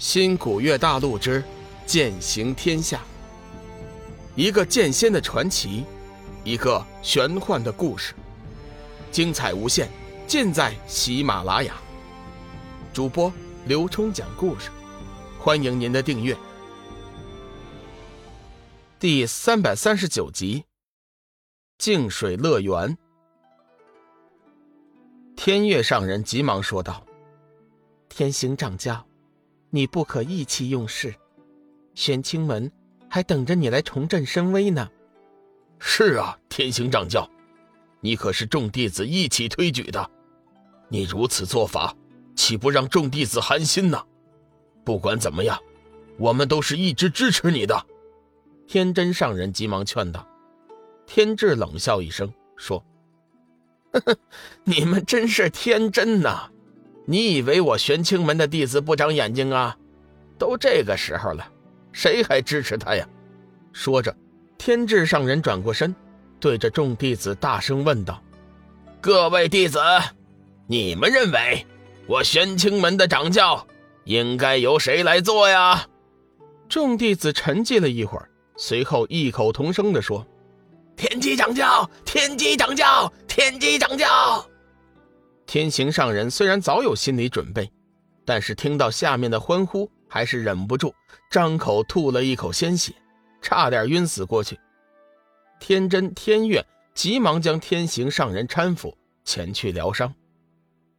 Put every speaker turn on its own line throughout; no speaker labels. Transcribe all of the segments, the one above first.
新古月大陆之剑行天下，一个剑仙的传奇，一个玄幻的故事，精彩无限，尽在喜马拉雅。主播刘冲讲故事，欢迎您的订阅。第三百三十九集，净水乐园。天月上人急忙说道：“
天行掌教。”你不可意气用事，玄清门还等着你来重振声威呢。
是啊，天行掌教，你可是众弟子一起推举的，你如此做法，岂不让众弟子寒心呢？不管怎么样，我们都是一直支持你的。
天真上人急忙劝道。天智冷笑一声说：“呵呵，你们真是天真呐！”你以为我玄清门的弟子不长眼睛啊？都这个时候了，谁还支持他呀？说着，天智上人转过身，对着众弟子大声问道：“各位弟子，你们认为我玄清门的掌教应该由谁来做呀？”众弟子沉寂了一会儿，随后异口同声地说：“天机掌教，天机掌教，天机掌教。”天行上人虽然早有心理准备，但是听到下面的欢呼，还是忍不住张口吐了一口鲜血，差点晕死过去。天真、天月急忙将天行上人搀扶前去疗伤。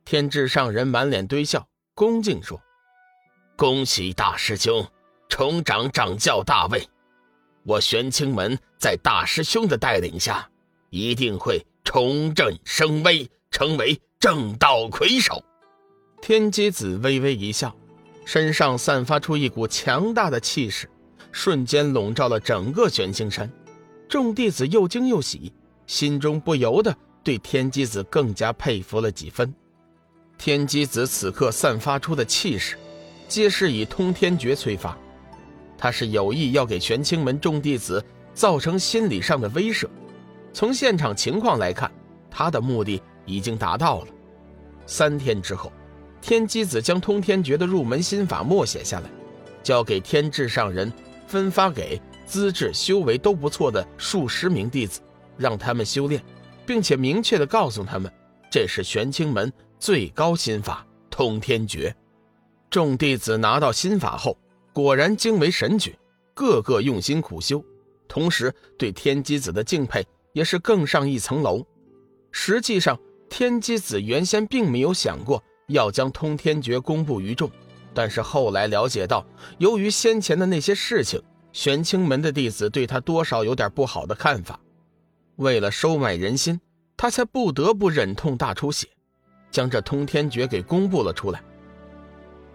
天智上人满脸堆笑，恭敬说：“恭喜大师兄重掌掌教大位，我玄清门在大师兄的带领下，一定会重振声威，成为。”正道魁首，天机子微微一笑，身上散发出一股强大的气势，瞬间笼罩了整个玄清山。众弟子又惊又喜，心中不由得对天机子更加佩服了几分。天机子此刻散发出的气势，皆是以通天诀催发，他是有意要给玄清门众弟子造成心理上的威慑。从现场情况来看，他的目的。已经达到了。三天之后，天机子将通天诀的入门心法默写下来，交给天智上人，分发给资质修为都不错的数十名弟子，让他们修炼，并且明确的告诉他们，这是玄清门最高心法通天诀。众弟子拿到心法后，果然惊为神举，个个用心苦修，同时对天机子的敬佩也是更上一层楼。实际上。天机子原先并没有想过要将通天诀公布于众，但是后来了解到，由于先前的那些事情，玄清门的弟子对他多少有点不好的看法。为了收买人心，他才不得不忍痛大出血，将这通天诀给公布了出来。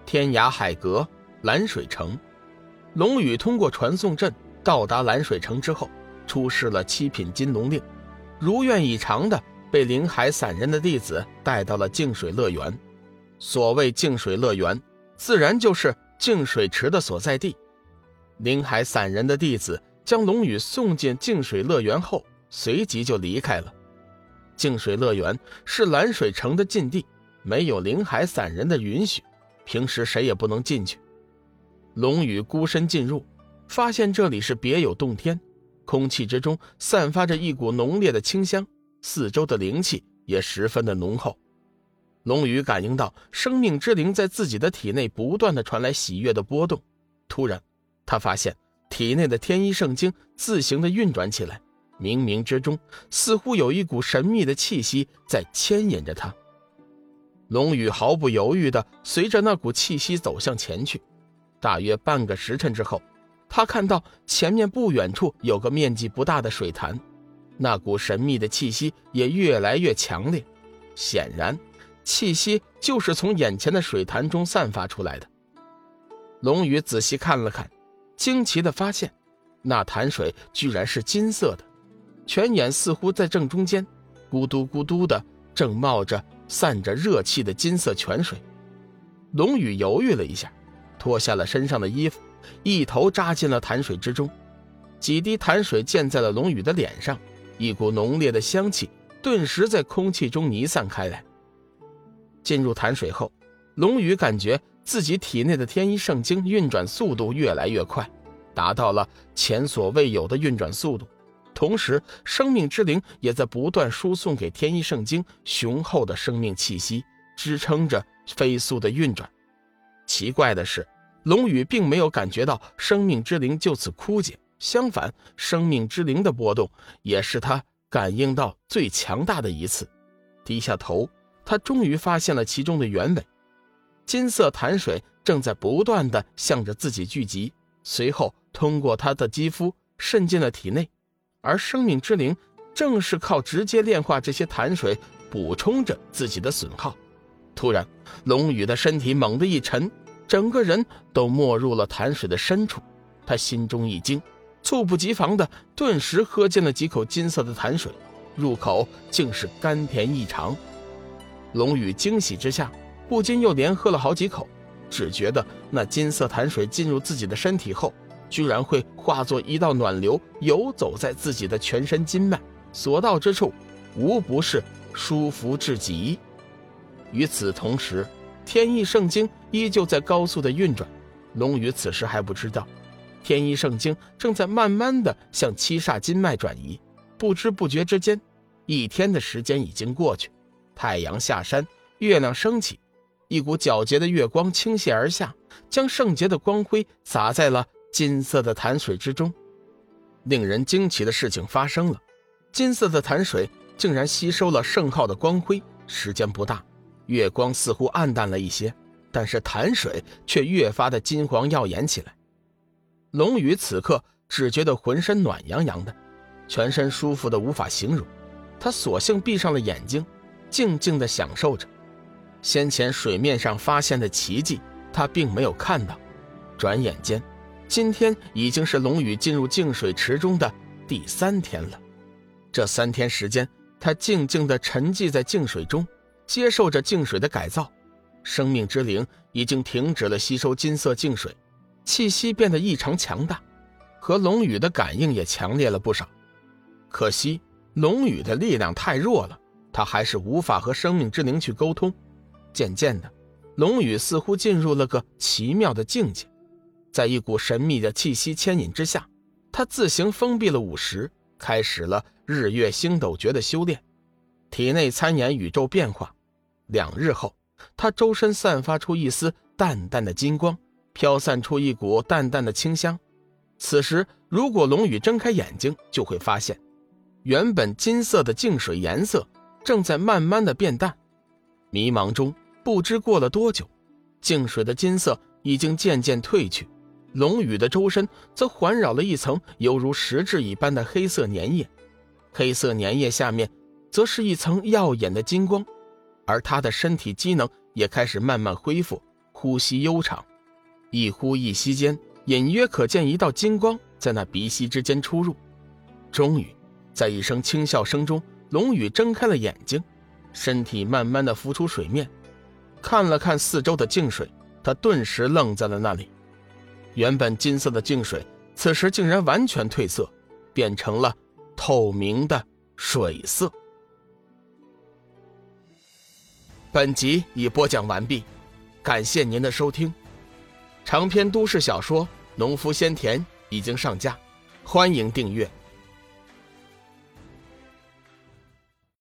天涯海阁蓝水城，龙宇通过传送阵到达蓝水城之后，出示了七品金龙令，如愿以偿的。被灵海散人的弟子带到了净水乐园。所谓净水乐园，自然就是净水池的所在地。灵海散人的弟子将龙宇送进净水乐园后，随即就离开了。净水乐园是蓝水城的禁地，没有灵海散人的允许，平时谁也不能进去。龙宇孤身进入，发现这里是别有洞天，空气之中散发着一股浓烈的清香。四周的灵气也十分的浓厚，龙宇感应到生命之灵在自己的体内不断的传来喜悦的波动。突然，他发现体内的天一圣经自行的运转起来，冥冥之中似乎有一股神秘的气息在牵引着他。龙宇毫不犹豫的随着那股气息走向前去。大约半个时辰之后，他看到前面不远处有个面积不大的水潭。那股神秘的气息也越来越强烈，显然，气息就是从眼前的水潭中散发出来的。龙宇仔细看了看，惊奇地发现，那潭水居然是金色的，泉眼似乎在正中间，咕嘟咕嘟的正冒着散着热气的金色泉水。龙宇犹豫了一下，脱下了身上的衣服，一头扎进了潭水之中，几滴潭水溅在了龙宇的脸上。一股浓烈的香气顿时在空气中弥散开来。进入潭水后，龙宇感觉
自己体内的天一圣经运转速度越来越快，达到了前所未有的运转速度。同时，生命之灵也在不断输送给天一圣经雄厚的生命气息，支撑着飞速的运转。奇怪的是，龙宇并没有感觉到生命之灵就此枯竭，相反，生命之灵的波动也是他感应到最强大的一次。低下头，他终于发现了其中的原委：金色潭水正在不断的向着自己聚集，随后通过他的肌肤渗进了体内。而生命之灵正是靠直接炼化这些潭水补充着自己的损耗。突然，龙宇的身体猛地一沉，整个人都没入了潭水的深处。他心中一惊，猝不及防的顿时喝进了几口金色的潭水，入口竟是甘甜异常。龙宇惊喜之下，不禁又连喝了好几口，只觉得那金色潭水进入自己的身体后。居然会化作一道暖流，游走在自己的全身经脉，所到之处，无不是舒服至极。与此同时，天意圣经依旧在高速的运转。龙宇此时还不知道，天一圣经正在慢慢的向七煞金脉转移。不知不觉之间，一天的时间已经过去，太阳下山，月亮升起，一股皎洁的月光倾泻而下，将圣洁的光辉洒在了。金色的潭水之中，令人惊奇的事情发生了。金色的潭水竟然吸收了圣号的光辉。时间不大，月光似乎暗淡了一些，但是潭水却越发的金黄耀眼起来。龙宇此刻只觉得浑身暖洋洋的，全身舒服的无法形容。他索性闭上了眼睛，静静的享受着先前水面上发现的奇迹。他并没有看到，转眼间。今天已经是龙宇进入净水池中的第三天了。这三天时间，他静静地沉寂在净水中，接受着净水的改造。生命之灵已经停止了吸收金色净水，气息变得异常强大，和龙宇的感应也强烈了不少。可惜龙宇的力量太弱了，他还是无法和生命之灵去沟通。渐渐的，龙宇似乎进入了个奇妙的境界。在一股神秘的气息牵引之下，他自行封闭了午时，开始了日月星斗诀的修炼，体内参演宇宙变化。两日后，他周身散发出一丝淡淡的金光，飘散出一股淡淡的清香。此时，如果龙宇睁开眼睛，就会发现，原本金色的净水颜色正在慢慢的变淡。迷茫中，不知过了多久，净水的金色已经渐渐褪去。龙宇的周身则环绕了一层犹如实质一般的黑色粘液，黑色粘液下面则是一层耀眼的金光，而他的身体机能也开始慢慢恢复，呼吸悠长，一呼一吸间隐约可见一道金光在那鼻息之间出入。终于，在一声轻笑声中，龙宇睁开了眼睛，身体慢慢的浮出水面，看了看四周的净水，他顿时愣在了那里。原本金色的净水，此时竟然完全褪色，变成了透明的水色。本集已播讲完毕，感谢您的收听。长篇都市小说《农夫先田》已经上架，欢迎订阅。